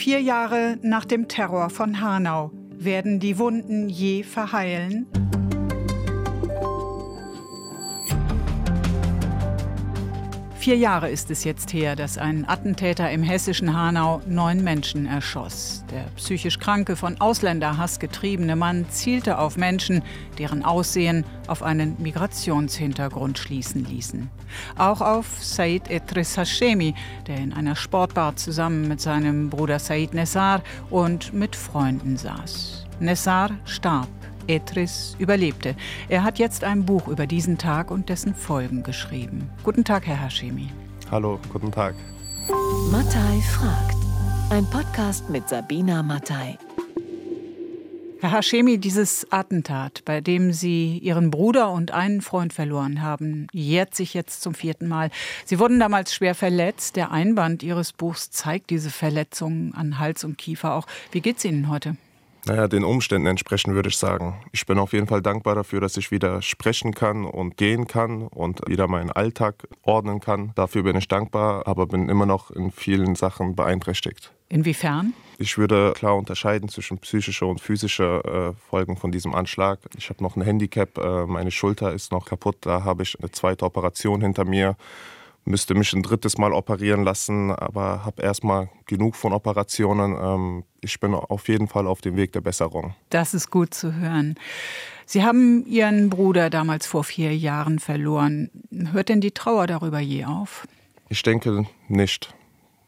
Vier Jahre nach dem Terror von Hanau. Werden die Wunden je verheilen? Vier Jahre ist es jetzt her, dass ein Attentäter im hessischen Hanau neun Menschen erschoss. Der psychisch kranke, von Ausländerhass getriebene Mann zielte auf Menschen, deren Aussehen auf einen Migrationshintergrund schließen ließen. Auch auf Said Etris Hashemi, der in einer Sportbar zusammen mit seinem Bruder Said Nessar und mit Freunden saß. Nessar starb Etris überlebte. Er hat jetzt ein Buch über diesen Tag und dessen Folgen geschrieben. Guten Tag, Herr Hashemi. Hallo, guten Tag. Mattei fragt. Ein Podcast mit Sabina Mattei. Herr Hashemi, dieses Attentat, bei dem Sie Ihren Bruder und einen Freund verloren haben, jährt sich jetzt zum vierten Mal. Sie wurden damals schwer verletzt. Der Einband Ihres Buchs zeigt diese Verletzungen an Hals und Kiefer auch. Wie geht es Ihnen heute? Naja, den Umständen entsprechend würde ich sagen. Ich bin auf jeden Fall dankbar dafür, dass ich wieder sprechen kann und gehen kann und wieder meinen Alltag ordnen kann. Dafür bin ich dankbar, aber bin immer noch in vielen Sachen beeinträchtigt. Inwiefern? Ich würde klar unterscheiden zwischen psychische und physische äh, Folgen von diesem Anschlag. Ich habe noch ein Handicap, äh, meine Schulter ist noch kaputt, da habe ich eine zweite Operation hinter mir müsste mich ein drittes Mal operieren lassen, aber habe erstmal genug von Operationen. Ähm, ich bin auf jeden Fall auf dem Weg der Besserung. Das ist gut zu hören. Sie haben Ihren Bruder damals vor vier Jahren verloren. Hört denn die Trauer darüber je auf? Ich denke nicht.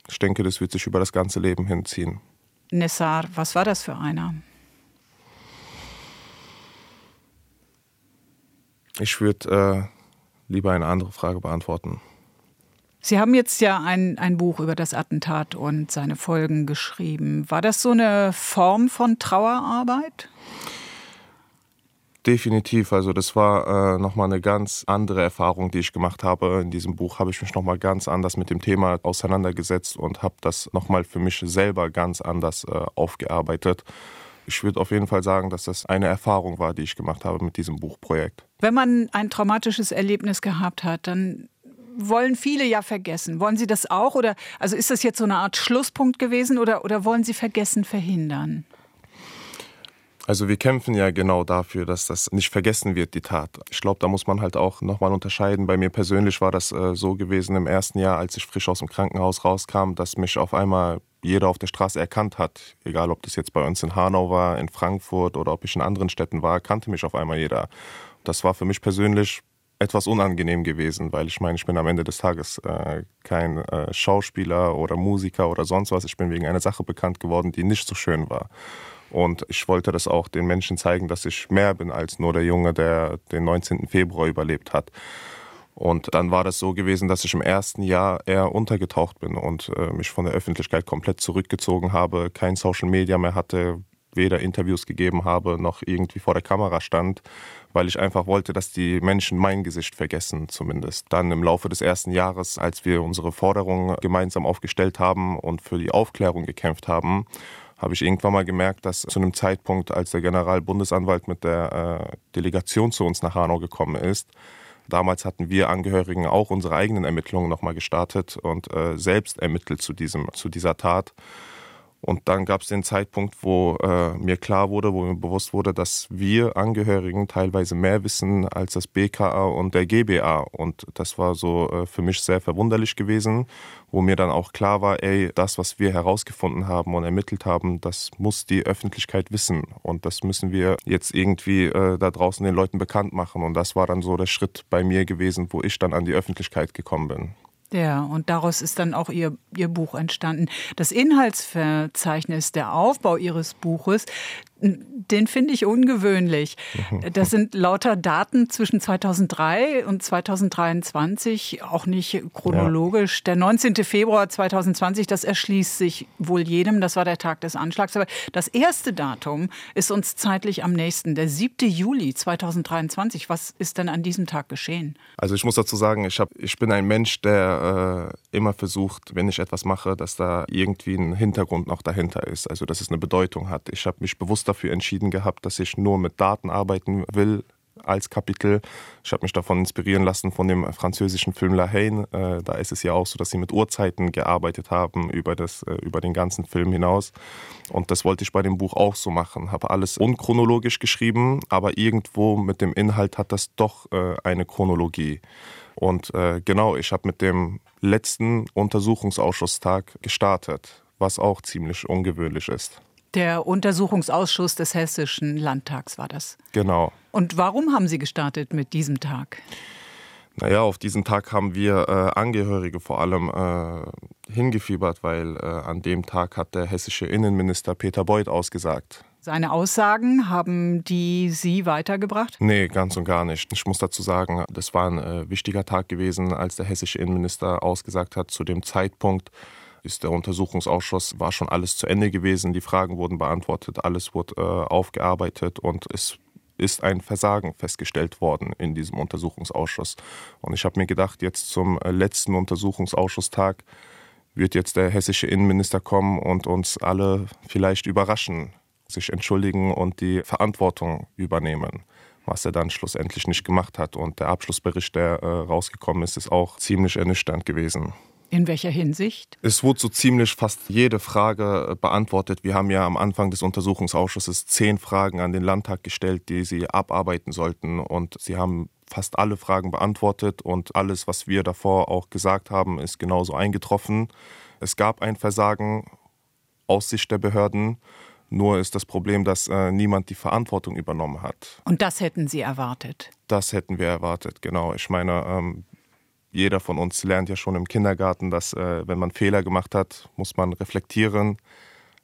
Ich denke, das wird sich über das ganze Leben hinziehen. Nessar, was war das für einer? Ich würde äh, lieber eine andere Frage beantworten. Sie haben jetzt ja ein, ein Buch über das Attentat und seine Folgen geschrieben. War das so eine Form von Trauerarbeit? Definitiv. Also das war äh, nochmal eine ganz andere Erfahrung, die ich gemacht habe. In diesem Buch habe ich mich nochmal ganz anders mit dem Thema auseinandergesetzt und habe das nochmal für mich selber ganz anders äh, aufgearbeitet. Ich würde auf jeden Fall sagen, dass das eine Erfahrung war, die ich gemacht habe mit diesem Buchprojekt. Wenn man ein traumatisches Erlebnis gehabt hat, dann wollen viele ja vergessen. Wollen Sie das auch? Oder also ist das jetzt so eine Art Schlusspunkt gewesen oder, oder wollen Sie Vergessen verhindern? Also wir kämpfen ja genau dafür, dass das nicht vergessen wird, die Tat. Ich glaube, da muss man halt auch nochmal unterscheiden. Bei mir persönlich war das äh, so gewesen im ersten Jahr, als ich frisch aus dem Krankenhaus rauskam, dass mich auf einmal jeder auf der Straße erkannt hat. Egal, ob das jetzt bei uns in Hanau war, in Frankfurt oder ob ich in anderen Städten war, kannte mich auf einmal jeder. Das war für mich persönlich etwas unangenehm gewesen, weil ich meine, ich bin am Ende des Tages äh, kein äh, Schauspieler oder Musiker oder sonst was. Ich bin wegen einer Sache bekannt geworden, die nicht so schön war. Und ich wollte das auch den Menschen zeigen, dass ich mehr bin als nur der Junge, der den 19. Februar überlebt hat. Und dann war das so gewesen, dass ich im ersten Jahr eher untergetaucht bin und äh, mich von der Öffentlichkeit komplett zurückgezogen habe, kein Social Media mehr hatte, weder Interviews gegeben habe noch irgendwie vor der Kamera stand, weil ich einfach wollte, dass die Menschen mein Gesicht vergessen zumindest. Dann im Laufe des ersten Jahres, als wir unsere Forderungen gemeinsam aufgestellt haben und für die Aufklärung gekämpft haben, habe ich irgendwann mal gemerkt, dass zu einem Zeitpunkt, als der Generalbundesanwalt mit der äh, Delegation zu uns nach Hanau gekommen ist, Damals hatten wir Angehörigen auch unsere eigenen Ermittlungen nochmal gestartet und äh, selbst ermittelt zu, diesem, zu dieser Tat. Und dann gab es den Zeitpunkt, wo äh, mir klar wurde, wo mir bewusst wurde, dass wir Angehörigen teilweise mehr wissen als das BKA und der GBA. Und das war so äh, für mich sehr verwunderlich gewesen, wo mir dann auch klar war, ey, das, was wir herausgefunden haben und ermittelt haben, das muss die Öffentlichkeit wissen. Und das müssen wir jetzt irgendwie äh, da draußen den Leuten bekannt machen. Und das war dann so der Schritt bei mir gewesen, wo ich dann an die Öffentlichkeit gekommen bin. Ja, und daraus ist dann auch Ihr, Ihr Buch entstanden. Das Inhaltsverzeichnis, der Aufbau Ihres Buches, den finde ich ungewöhnlich. Das sind lauter Daten zwischen 2003 und 2023, auch nicht chronologisch. Ja. Der 19. Februar 2020, das erschließt sich wohl jedem, das war der Tag des Anschlags. Aber das erste Datum ist uns zeitlich am nächsten, der 7. Juli 2023. Was ist denn an diesem Tag geschehen? Also ich muss dazu sagen, ich, hab, ich bin ein Mensch, der äh, immer versucht, wenn ich etwas mache, dass da irgendwie ein Hintergrund noch dahinter ist, also dass es eine Bedeutung hat. Ich habe mich bewusst dafür entschieden gehabt, dass ich nur mit Daten arbeiten will, als Kapitel. Ich habe mich davon inspirieren lassen von dem französischen Film La Haine. Äh, da ist es ja auch so, dass sie mit Uhrzeiten gearbeitet haben über, das, äh, über den ganzen Film hinaus. Und das wollte ich bei dem Buch auch so machen. Habe alles unchronologisch geschrieben, aber irgendwo mit dem Inhalt hat das doch äh, eine Chronologie. Und äh, genau, ich habe mit dem letzten Untersuchungsausschusstag gestartet, was auch ziemlich ungewöhnlich ist. Der Untersuchungsausschuss des Hessischen Landtags war das. Genau. Und warum haben Sie gestartet mit diesem Tag? Naja, auf diesen Tag haben wir äh, Angehörige vor allem äh, hingefiebert, weil äh, an dem Tag hat der hessische Innenminister Peter Beuth ausgesagt. Seine Aussagen haben die Sie weitergebracht? Nee, ganz und gar nicht. Ich muss dazu sagen, das war ein äh, wichtiger Tag gewesen, als der hessische Innenminister ausgesagt hat. Zu dem Zeitpunkt ist der Untersuchungsausschuss, war schon alles zu Ende gewesen. Die Fragen wurden beantwortet, alles wurde äh, aufgearbeitet und es ist ein Versagen festgestellt worden in diesem Untersuchungsausschuss. Und ich habe mir gedacht, jetzt zum äh, letzten Untersuchungsausschusstag wird jetzt der hessische Innenminister kommen und uns alle vielleicht überraschen sich entschuldigen und die Verantwortung übernehmen was er dann schlussendlich nicht gemacht hat. Und der Abschlussbericht, der äh, rausgekommen ist, ist auch ziemlich ernüchternd gewesen. In welcher Hinsicht? Es wurde so ziemlich fast jede Frage äh, beantwortet. Wir haben ja am Anfang des Untersuchungsausschusses zehn Fragen an den Landtag gestellt, die sie abarbeiten sollten. Und sie haben fast alle Fragen beantwortet und alles, was wir davor auch gesagt haben, ist genauso eingetroffen. Es gab ein Versagen aus Sicht der Behörden. Nur ist das Problem, dass äh, niemand die Verantwortung übernommen hat. Und das hätten Sie erwartet? Das hätten wir erwartet, genau. Ich meine, ähm, jeder von uns lernt ja schon im Kindergarten, dass äh, wenn man Fehler gemacht hat, muss man reflektieren,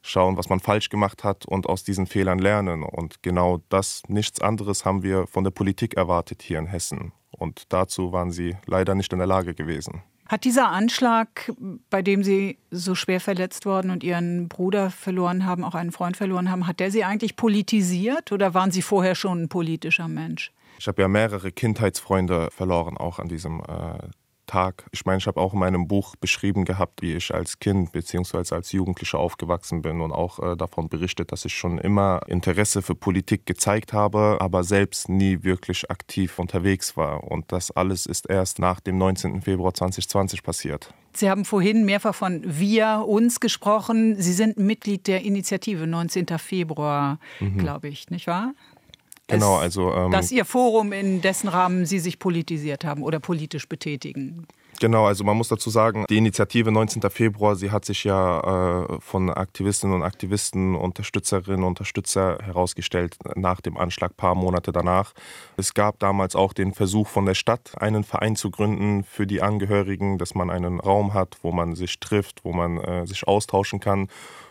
schauen, was man falsch gemacht hat und aus diesen Fehlern lernen. Und genau das, nichts anderes haben wir von der Politik erwartet hier in Hessen. Und dazu waren sie leider nicht in der Lage gewesen. Hat dieser Anschlag, bei dem Sie so schwer verletzt worden und Ihren Bruder verloren haben, auch einen Freund verloren haben, hat der Sie eigentlich politisiert oder waren Sie vorher schon ein politischer Mensch? Ich habe ja mehrere Kindheitsfreunde verloren, auch an diesem äh, Tag. Ich meine, ich habe auch in meinem Buch beschrieben gehabt, wie ich als Kind bzw. als Jugendlicher aufgewachsen bin und auch äh, davon berichtet, dass ich schon immer Interesse für Politik gezeigt habe, aber selbst nie wirklich aktiv unterwegs war. Und das alles ist erst nach dem 19. Februar 2020 passiert. Sie haben vorhin mehrfach von wir, uns gesprochen. Sie sind Mitglied der Initiative 19. Februar, mhm. glaube ich, nicht wahr? Genau, also. Ähm, dass Ihr Forum, in dessen Rahmen Sie sich politisiert haben oder politisch betätigen. Genau, also man muss dazu sagen, die Initiative 19. Februar, sie hat sich ja äh, von Aktivistinnen und Aktivisten, Unterstützerinnen und Unterstützer herausgestellt nach dem Anschlag, paar Monate danach. Es gab damals auch den Versuch von der Stadt, einen Verein zu gründen für die Angehörigen, dass man einen Raum hat, wo man sich trifft, wo man äh, sich austauschen kann.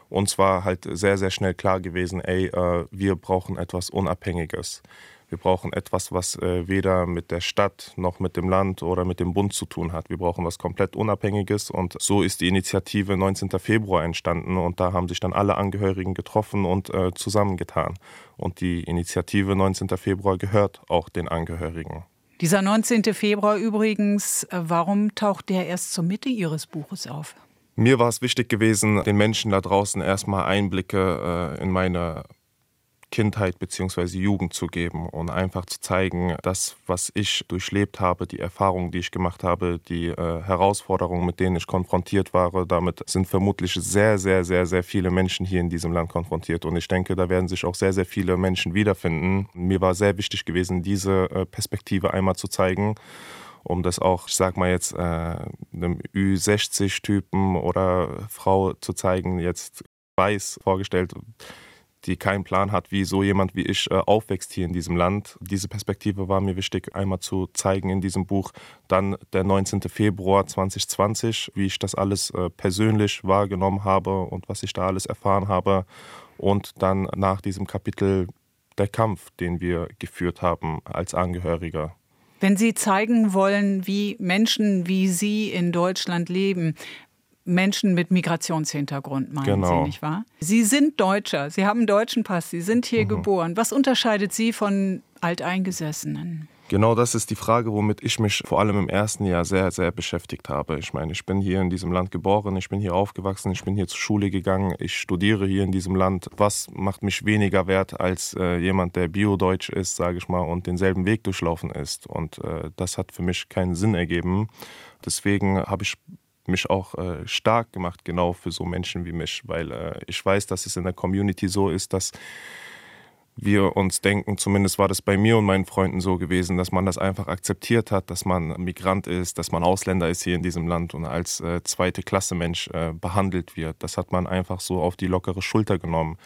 Uns war halt sehr, sehr schnell klar gewesen, ey, äh, wir brauchen etwas Unabhängiges. Wir brauchen etwas, was äh, weder mit der Stadt noch mit dem Land oder mit dem Bund zu tun hat. Wir brauchen was komplett Unabhängiges. Und so ist die Initiative 19. Februar entstanden. Und da haben sich dann alle Angehörigen getroffen und äh, zusammengetan. Und die Initiative 19. Februar gehört auch den Angehörigen. Dieser 19. Februar übrigens, äh, warum taucht der erst zur Mitte Ihres Buches auf? Mir war es wichtig gewesen, den Menschen da draußen erstmal Einblicke äh, in meine Kindheit bzw. Jugend zu geben und einfach zu zeigen, das, was ich durchlebt habe, die Erfahrungen, die ich gemacht habe, die äh, Herausforderungen, mit denen ich konfrontiert war, damit sind vermutlich sehr, sehr, sehr, sehr viele Menschen hier in diesem Land konfrontiert. Und ich denke, da werden sich auch sehr, sehr viele Menschen wiederfinden. Mir war sehr wichtig gewesen, diese äh, Perspektive einmal zu zeigen um das auch, ich sag mal jetzt, äh, einem Ü60-Typen oder Frau zu zeigen, jetzt weiß vorgestellt, die keinen Plan hat, wie so jemand wie ich äh, aufwächst hier in diesem Land. Diese Perspektive war mir wichtig, einmal zu zeigen in diesem Buch. Dann der 19. Februar 2020, wie ich das alles äh, persönlich wahrgenommen habe und was ich da alles erfahren habe. Und dann nach diesem Kapitel der Kampf, den wir geführt haben als Angehöriger. Wenn Sie zeigen wollen, wie Menschen wie Sie in Deutschland leben, Menschen mit Migrationshintergrund, meinen genau. Sie, nicht wahr? Sie sind Deutscher, Sie haben einen deutschen Pass, Sie sind hier mhm. geboren. Was unterscheidet Sie von Alteingesessenen? Genau das ist die Frage, womit ich mich vor allem im ersten Jahr sehr, sehr beschäftigt habe. Ich meine, ich bin hier in diesem Land geboren, ich bin hier aufgewachsen, ich bin hier zur Schule gegangen, ich studiere hier in diesem Land. Was macht mich weniger wert als äh, jemand, der biodeutsch ist, sage ich mal, und denselben Weg durchlaufen ist? Und äh, das hat für mich keinen Sinn ergeben. Deswegen habe ich mich auch äh, stark gemacht, genau für so Menschen wie mich, weil äh, ich weiß, dass es in der Community so ist, dass wir uns denken, zumindest war das bei mir und meinen Freunden so gewesen, dass man das einfach akzeptiert hat, dass man Migrant ist, dass man Ausländer ist hier in diesem Land und als äh, zweite Klasse Mensch äh, behandelt wird. Das hat man einfach so auf die lockere Schulter genommen.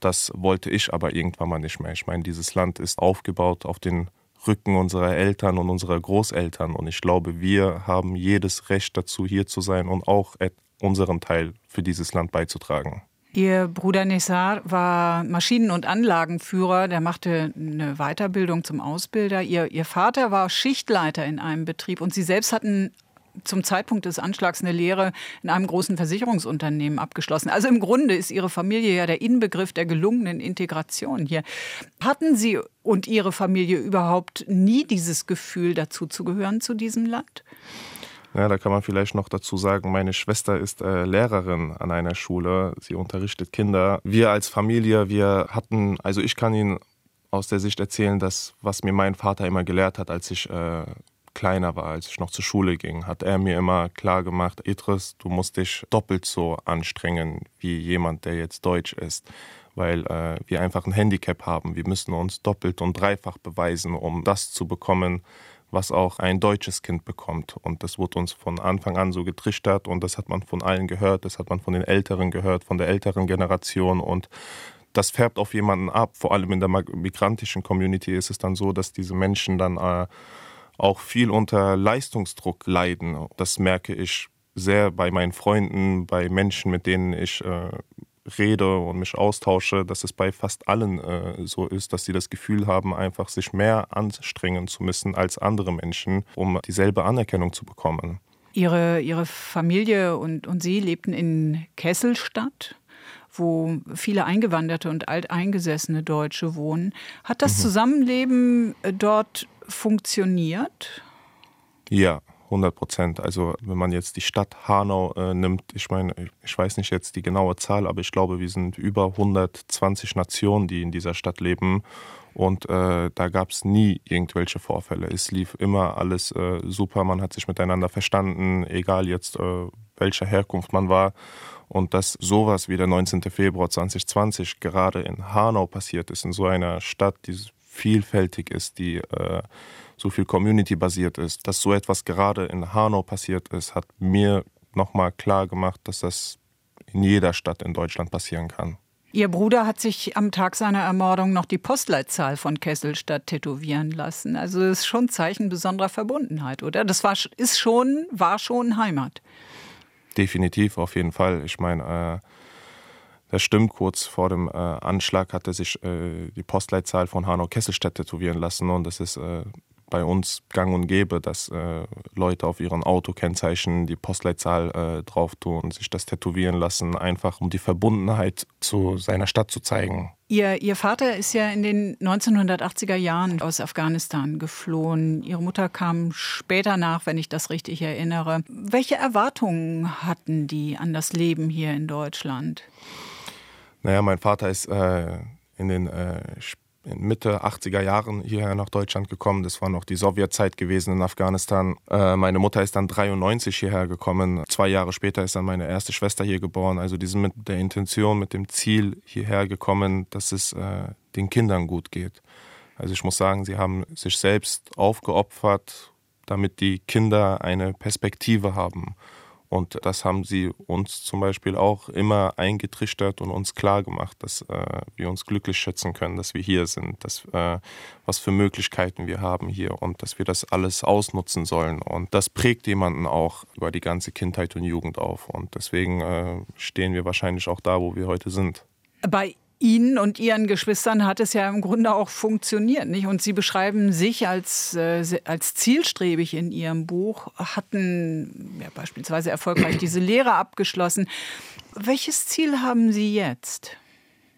Das wollte ich aber irgendwann mal nicht mehr. Ich meine, dieses Land ist aufgebaut auf den Rücken unserer Eltern und unserer Großeltern und ich glaube, wir haben jedes Recht dazu, hier zu sein und auch unseren Teil für dieses Land beizutragen. Ihr Bruder Nessar war Maschinen- und Anlagenführer, der machte eine Weiterbildung zum Ausbilder. Ihr, ihr Vater war Schichtleiter in einem Betrieb und Sie selbst hatten zum Zeitpunkt des Anschlags eine Lehre in einem großen Versicherungsunternehmen abgeschlossen. Also im Grunde ist Ihre Familie ja der Inbegriff der gelungenen Integration hier. Hatten Sie und Ihre Familie überhaupt nie dieses Gefühl, dazu zu gehören zu diesem Land? Ja, da kann man vielleicht noch dazu sagen, meine Schwester ist äh, Lehrerin an einer Schule. Sie unterrichtet Kinder. Wir als Familie, wir hatten, also ich kann Ihnen aus der Sicht erzählen, dass was mir mein Vater immer gelehrt hat, als ich äh, kleiner war, als ich noch zur Schule ging, hat er mir immer klar gemacht, Idris, du musst dich doppelt so anstrengen wie jemand, der jetzt Deutsch ist, weil äh, wir einfach ein Handicap haben. Wir müssen uns doppelt und dreifach beweisen, um das zu bekommen, was auch ein deutsches Kind bekommt. Und das wurde uns von Anfang an so getrichtert und das hat man von allen gehört, das hat man von den Älteren gehört, von der älteren Generation und das färbt auf jemanden ab. Vor allem in der migrantischen Community ist es dann so, dass diese Menschen dann äh, auch viel unter Leistungsdruck leiden. Das merke ich sehr bei meinen Freunden, bei Menschen, mit denen ich äh, rede und mich austausche, dass es bei fast allen äh, so ist, dass sie das Gefühl haben, einfach sich mehr anstrengen zu müssen als andere Menschen, um dieselbe Anerkennung zu bekommen. Ihre, ihre Familie und, und Sie lebten in Kesselstadt wo viele eingewanderte und alteingesessene Deutsche wohnen. Hat das mhm. Zusammenleben äh, dort funktioniert? Ja, 100 Prozent. Also wenn man jetzt die Stadt Hanau äh, nimmt, ich meine, ich weiß nicht jetzt die genaue Zahl, aber ich glaube, wir sind über 120 Nationen, die in dieser Stadt leben. Und äh, da gab es nie irgendwelche Vorfälle. Es lief immer alles äh, super, man hat sich miteinander verstanden, egal jetzt äh, welcher Herkunft man war. Und dass sowas wie der 19. Februar 2020 gerade in Hanau passiert ist, in so einer Stadt, die vielfältig ist, die äh, so viel Community-basiert ist. Dass so etwas gerade in Hanau passiert ist, hat mir nochmal klar gemacht, dass das in jeder Stadt in Deutschland passieren kann. Ihr Bruder hat sich am Tag seiner Ermordung noch die Postleitzahl von Kesselstadt tätowieren lassen. Also das ist schon Zeichen besonderer Verbundenheit, oder? Das war, ist schon, war schon Heimat. Definitiv, auf jeden Fall. Ich meine, äh, das stimmt, kurz vor dem äh, Anschlag hatte sich äh, die Postleitzahl von Hanau-Kesselstadt tätowieren lassen und das ist äh, bei uns gang und gäbe, dass äh, Leute auf ihren Autokennzeichen die Postleitzahl äh, drauf tun, sich das tätowieren lassen, einfach um die Verbundenheit zu seiner Stadt zu zeigen. Ihr, Ihr Vater ist ja in den 1980er Jahren aus Afghanistan geflohen. Ihre Mutter kam später nach, wenn ich das richtig erinnere. Welche Erwartungen hatten die an das Leben hier in Deutschland? Naja, mein Vater ist äh, in den äh, Mitte 80er Jahren hierher nach Deutschland gekommen. Das war noch die Sowjetzeit gewesen in Afghanistan. Äh, meine Mutter ist dann 93 hierher gekommen. Zwei Jahre später ist dann meine erste Schwester hier geboren. Also die sind mit der Intention, mit dem Ziel hierher gekommen, dass es äh, den Kindern gut geht. Also ich muss sagen, sie haben sich selbst aufgeopfert, damit die Kinder eine Perspektive haben. Und das haben sie uns zum Beispiel auch immer eingetrichtert und uns klar gemacht, dass äh, wir uns glücklich schätzen können, dass wir hier sind, dass, äh, was für Möglichkeiten wir haben hier und dass wir das alles ausnutzen sollen. Und das prägt jemanden auch über die ganze Kindheit und Jugend auf. Und deswegen äh, stehen wir wahrscheinlich auch da, wo wir heute sind. Bei Ihnen und Ihren Geschwistern hat es ja im Grunde auch funktioniert. Nicht? Und Sie beschreiben sich als, äh, als zielstrebig in Ihrem Buch, hatten ja, beispielsweise erfolgreich diese Lehre abgeschlossen. Welches Ziel haben Sie jetzt?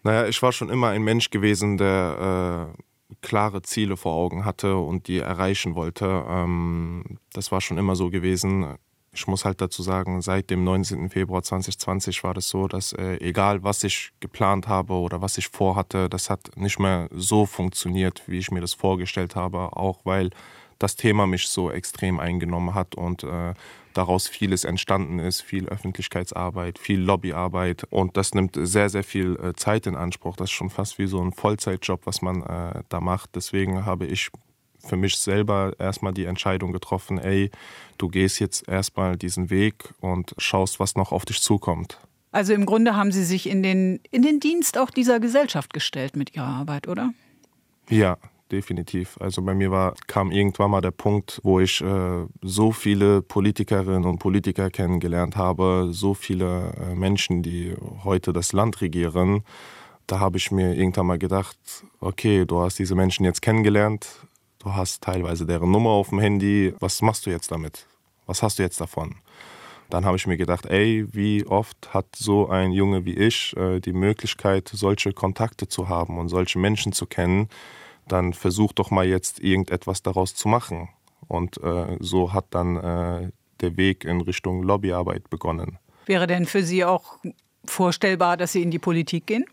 Naja, ich war schon immer ein Mensch gewesen, der äh, klare Ziele vor Augen hatte und die erreichen wollte. Ähm, das war schon immer so gewesen. Ich muss halt dazu sagen, seit dem 19. Februar 2020 war das so, dass äh, egal was ich geplant habe oder was ich vorhatte, das hat nicht mehr so funktioniert, wie ich mir das vorgestellt habe, auch weil das Thema mich so extrem eingenommen hat und äh, daraus vieles entstanden ist, viel Öffentlichkeitsarbeit, viel Lobbyarbeit und das nimmt sehr, sehr viel äh, Zeit in Anspruch. Das ist schon fast wie so ein Vollzeitjob, was man äh, da macht. Deswegen habe ich für mich selber erstmal die Entscheidung getroffen, ey, du gehst jetzt erstmal diesen Weg und schaust, was noch auf dich zukommt. Also im Grunde haben Sie sich in den, in den Dienst auch dieser Gesellschaft gestellt mit Ihrer Arbeit, oder? Ja, definitiv. Also bei mir war, kam irgendwann mal der Punkt, wo ich äh, so viele Politikerinnen und Politiker kennengelernt habe, so viele äh, Menschen, die heute das Land regieren. Da habe ich mir irgendwann mal gedacht, okay, du hast diese Menschen jetzt kennengelernt, Du hast teilweise deren Nummer auf dem Handy. Was machst du jetzt damit? Was hast du jetzt davon? Dann habe ich mir gedacht, ey, wie oft hat so ein Junge wie ich äh, die Möglichkeit, solche Kontakte zu haben und solche Menschen zu kennen? Dann versuch doch mal jetzt irgendetwas daraus zu machen. Und äh, so hat dann äh, der Weg in Richtung Lobbyarbeit begonnen. Wäre denn für Sie auch vorstellbar, dass Sie in die Politik gehen?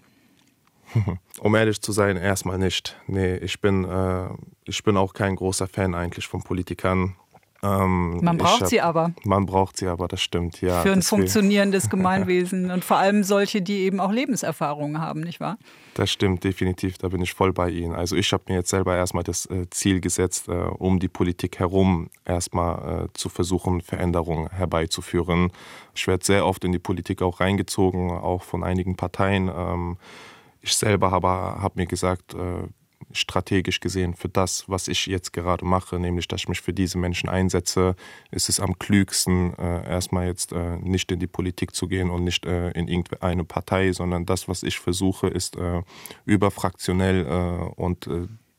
Um ehrlich zu sein, erstmal nicht. Nee, ich bin, äh, ich bin auch kein großer Fan eigentlich von Politikern. Ähm, man braucht hab, sie aber. Man braucht sie aber, das stimmt, ja. Für ein deswegen. funktionierendes Gemeinwesen und vor allem solche, die eben auch Lebenserfahrungen haben, nicht wahr? Das stimmt, definitiv, da bin ich voll bei Ihnen. Also ich habe mir jetzt selber erstmal das äh, Ziel gesetzt, äh, um die Politik herum erstmal äh, zu versuchen, Veränderungen herbeizuführen. Ich werde sehr oft in die Politik auch reingezogen, auch von einigen Parteien. Ähm, ich selber habe hab mir gesagt, äh, strategisch gesehen, für das, was ich jetzt gerade mache, nämlich dass ich mich für diese Menschen einsetze, ist es am klügsten, äh, erstmal jetzt äh, nicht in die Politik zu gehen und nicht in irgendeine Partei, sondern das, was ich versuche, ist überfraktionell und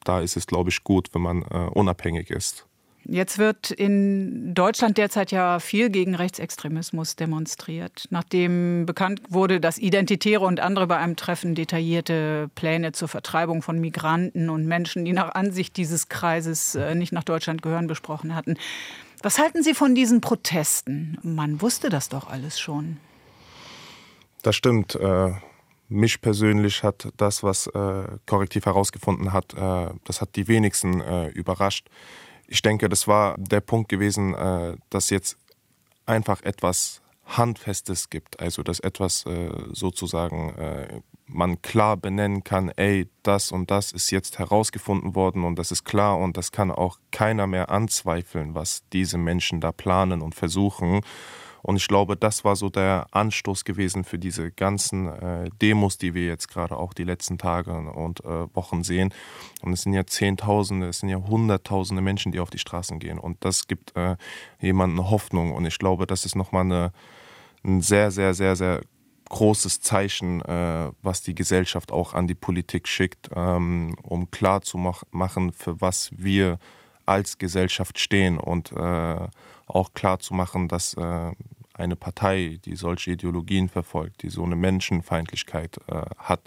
da ist es, glaube ich, gut, wenn man unabhängig ist. Jetzt wird in Deutschland derzeit ja viel gegen Rechtsextremismus demonstriert. Nachdem bekannt wurde, dass Identitäre und andere bei einem Treffen detaillierte Pläne zur Vertreibung von Migranten und Menschen, die nach Ansicht dieses Kreises äh, nicht nach Deutschland gehören, besprochen hatten. Was halten Sie von diesen Protesten? Man wusste das doch alles schon. Das stimmt. Äh, mich persönlich hat das, was äh, Korrektiv herausgefunden hat, das hat die wenigsten überrascht ich denke, das war der Punkt gewesen, äh, dass jetzt einfach etwas Handfestes gibt, also dass etwas äh, sozusagen äh, man klar benennen kann, ey, das und das ist jetzt herausgefunden worden und das ist klar und das kann auch keiner mehr anzweifeln, was diese Menschen da planen und versuchen. Und ich glaube, das war so der Anstoß gewesen für diese ganzen äh, Demos, die wir jetzt gerade auch die letzten Tage und äh, Wochen sehen. Und es sind ja Zehntausende, es sind ja Hunderttausende Menschen, die auf die Straßen gehen. Und das gibt äh, jemandem Hoffnung. Und ich glaube, das ist nochmal eine, ein sehr, sehr, sehr, sehr großes Zeichen, äh, was die Gesellschaft auch an die Politik schickt, ähm, um klar zu mach machen, für was wir als Gesellschaft stehen und äh, auch klar zu machen, dass äh, eine Partei, die solche Ideologien verfolgt, die so eine Menschenfeindlichkeit äh, hat,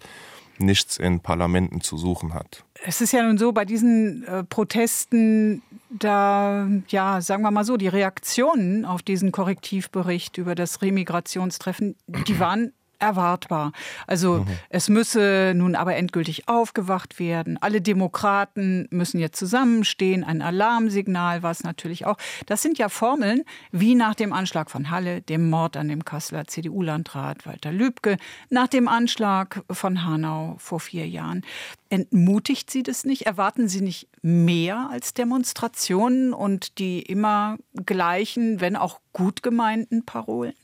nichts in Parlamenten zu suchen hat. Es ist ja nun so, bei diesen äh, Protesten, da, ja, sagen wir mal so, die Reaktionen auf diesen Korrektivbericht über das Remigrationstreffen, die waren erwartbar. Also mhm. es müsse nun aber endgültig aufgewacht werden. Alle Demokraten müssen jetzt zusammenstehen. Ein Alarmsignal war es natürlich auch. Das sind ja Formeln wie nach dem Anschlag von Halle, dem Mord an dem Kasseler CDU-Landrat Walter Lübcke, nach dem Anschlag von Hanau vor vier Jahren. Entmutigt Sie das nicht? Erwarten Sie nicht mehr als Demonstrationen und die immer gleichen, wenn auch gut gemeinten Parolen?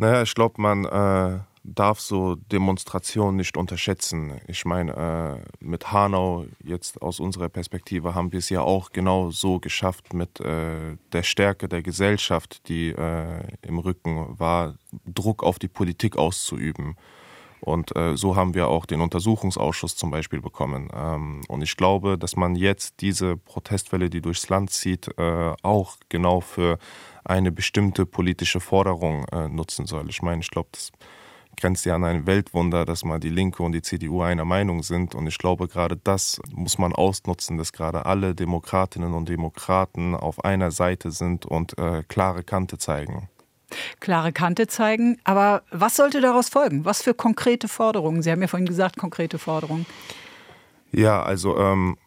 Naja, ich glaube, man äh, darf so Demonstrationen nicht unterschätzen. Ich meine, äh, mit Hanau, jetzt aus unserer Perspektive, haben wir es ja auch genau so geschafft mit äh, der Stärke der Gesellschaft, die äh, im Rücken war, Druck auf die Politik auszuüben. Und äh, so haben wir auch den Untersuchungsausschuss zum Beispiel bekommen. Ähm, und ich glaube, dass man jetzt diese Protestwelle, die durchs Land zieht, äh, auch genau für eine bestimmte politische Forderung äh, nutzen soll. Ich meine, ich glaube, das grenzt ja an ein Weltwunder, dass mal die Linke und die CDU einer Meinung sind. Und ich glaube, gerade das muss man ausnutzen, dass gerade alle Demokratinnen und Demokraten auf einer Seite sind und äh, klare Kante zeigen. Klare Kante zeigen. Aber was sollte daraus folgen? Was für konkrete Forderungen? Sie haben ja vorhin gesagt, konkrete Forderungen. Ja, also ähm,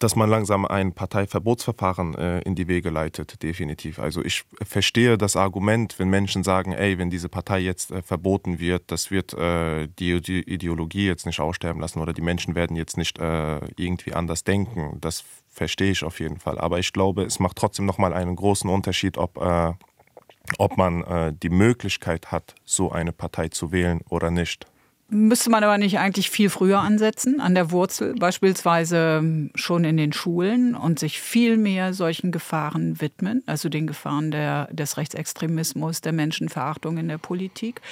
dass man langsam ein Parteiverbotsverfahren äh, in die Wege leitet, definitiv. Also ich verstehe das Argument, wenn Menschen sagen, ey, wenn diese Partei jetzt äh, verboten wird, das wird äh, die, die, Ideologie jetzt nicht aussterben lassen oder die Menschen werden jetzt nicht äh, irgendwie anders denken. Das verstehe ich auf jeden Fall. Aber ich glaube, es macht trotzdem nochmal einen großen Unterschied, ob, äh, ob man äh, die Möglichkeit hat, so eine Partei zu wählen oder nicht. Müsste man aber nicht eigentlich viel früher ansetzen, an der Wurzel, beispielsweise schon in den Schulen und sich viel mehr solchen Gefahren widmen, also den Gefahren der, des Rechtsextremismus, der Menschenverachtung in der Politik?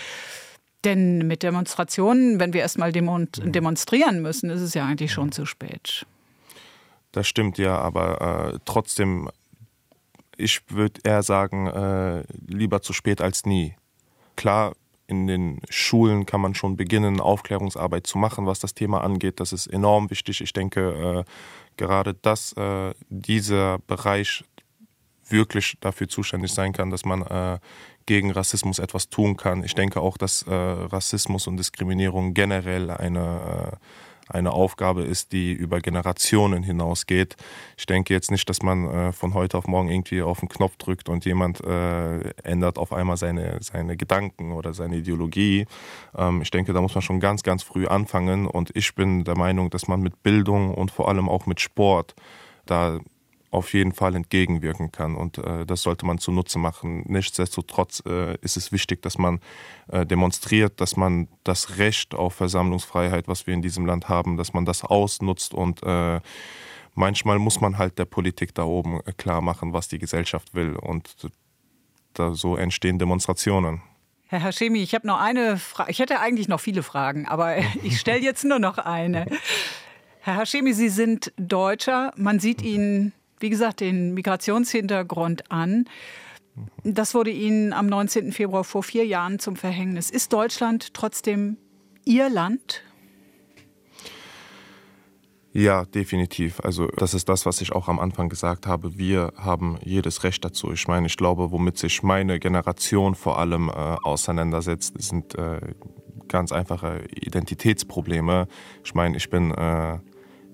Denn mit Demonstrationen, wenn wir erstmal demonstrieren müssen, ist es ja eigentlich schon zu spät. Das stimmt ja, aber äh, trotzdem, ich würde eher sagen, äh, lieber zu spät als nie. Klar, in den Schulen kann man schon beginnen, Aufklärungsarbeit zu machen, was das Thema angeht. Das ist enorm wichtig. Ich denke, äh, gerade dass äh, dieser Bereich wirklich dafür zuständig sein kann, dass man äh, gegen Rassismus etwas tun kann. Ich denke auch, dass äh, Rassismus und Diskriminierung generell eine äh, eine Aufgabe ist, die über Generationen hinausgeht. Ich denke jetzt nicht, dass man äh, von heute auf morgen irgendwie auf den Knopf drückt und jemand äh, ändert auf einmal seine, seine Gedanken oder seine Ideologie. Ähm, ich denke, da muss man schon ganz, ganz früh anfangen und ich bin der Meinung, dass man mit Bildung und vor allem auch mit Sport da auf jeden Fall entgegenwirken kann. Und äh, das sollte man zunutze machen. Nichtsdestotrotz äh, ist es wichtig, dass man äh, demonstriert, dass man das Recht auf Versammlungsfreiheit, was wir in diesem Land haben, dass man das ausnutzt und äh, manchmal muss man halt der Politik da oben äh, klar machen, was die Gesellschaft will. Und da so entstehen Demonstrationen. Herr Hashemi, ich habe noch eine Frage. Ich hätte eigentlich noch viele Fragen, aber ich stelle jetzt nur noch eine. Herr Hashemi, Sie sind Deutscher. Man sieht Ihnen wie gesagt, den Migrationshintergrund an. Das wurde Ihnen am 19. Februar vor vier Jahren zum Verhängnis. Ist Deutschland trotzdem Ihr Land? Ja, definitiv. Also das ist das, was ich auch am Anfang gesagt habe. Wir haben jedes Recht dazu. Ich meine, ich glaube, womit sich meine Generation vor allem äh, auseinandersetzt, sind äh, ganz einfache Identitätsprobleme. Ich meine, ich bin äh,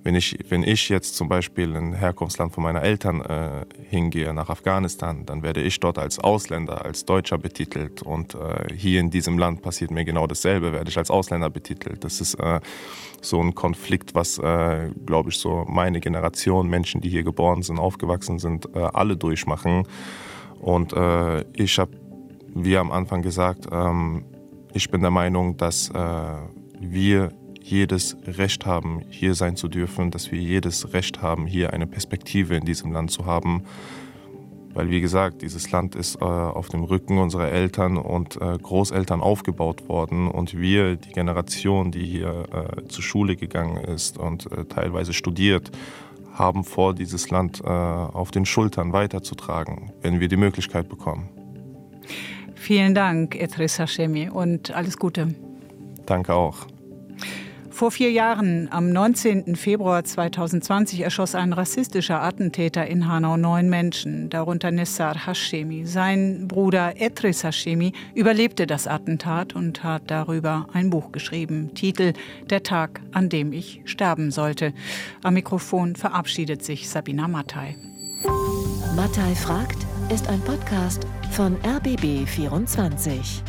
wenn ich, wenn ich jetzt zum Beispiel in Herkunftsland von meiner Eltern äh, hingehe, nach Afghanistan, dann werde ich dort als Ausländer, als Deutscher betitelt. Und äh, hier in diesem Land passiert mir genau dasselbe, werde ich als Ausländer betitelt. Das ist äh, so ein Konflikt, was, äh, glaube ich, so meine Generation, Menschen, die hier geboren sind, aufgewachsen sind, äh, alle durchmachen. Und äh, ich habe, wie am Anfang gesagt, ähm, ich bin der Meinung, dass wir jedes Recht haben, hier sein zu dürfen, dass wir jedes Recht haben, hier eine Perspektive in diesem Land zu haben. Weil, wie gesagt, dieses Land ist äh, auf dem Rücken unserer Eltern und äh, Großeltern aufgebaut worden. Und wir, die Generation, die hier äh, zur Schule gegangen ist und äh, teilweise studiert, haben vor, dieses Land äh, auf den Schultern weiterzutragen, wenn wir die Möglichkeit bekommen. Vielen Dank, Edris Hashemi, und alles Gute. Danke auch. Vor vier Jahren, am 19. Februar 2020, erschoss ein rassistischer Attentäter in Hanau neun Menschen, darunter Nessar Hashemi. Sein Bruder Etris Hashemi überlebte das Attentat und hat darüber ein Buch geschrieben. Titel Der Tag, an dem ich sterben sollte. Am Mikrofon verabschiedet sich Sabina Mattei. Mattei fragt ist ein Podcast von RBB24.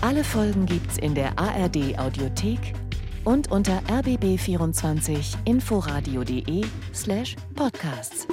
Alle Folgen gibt's in der ARD Audiothek und unter rbb24inforadio.de slash podcasts.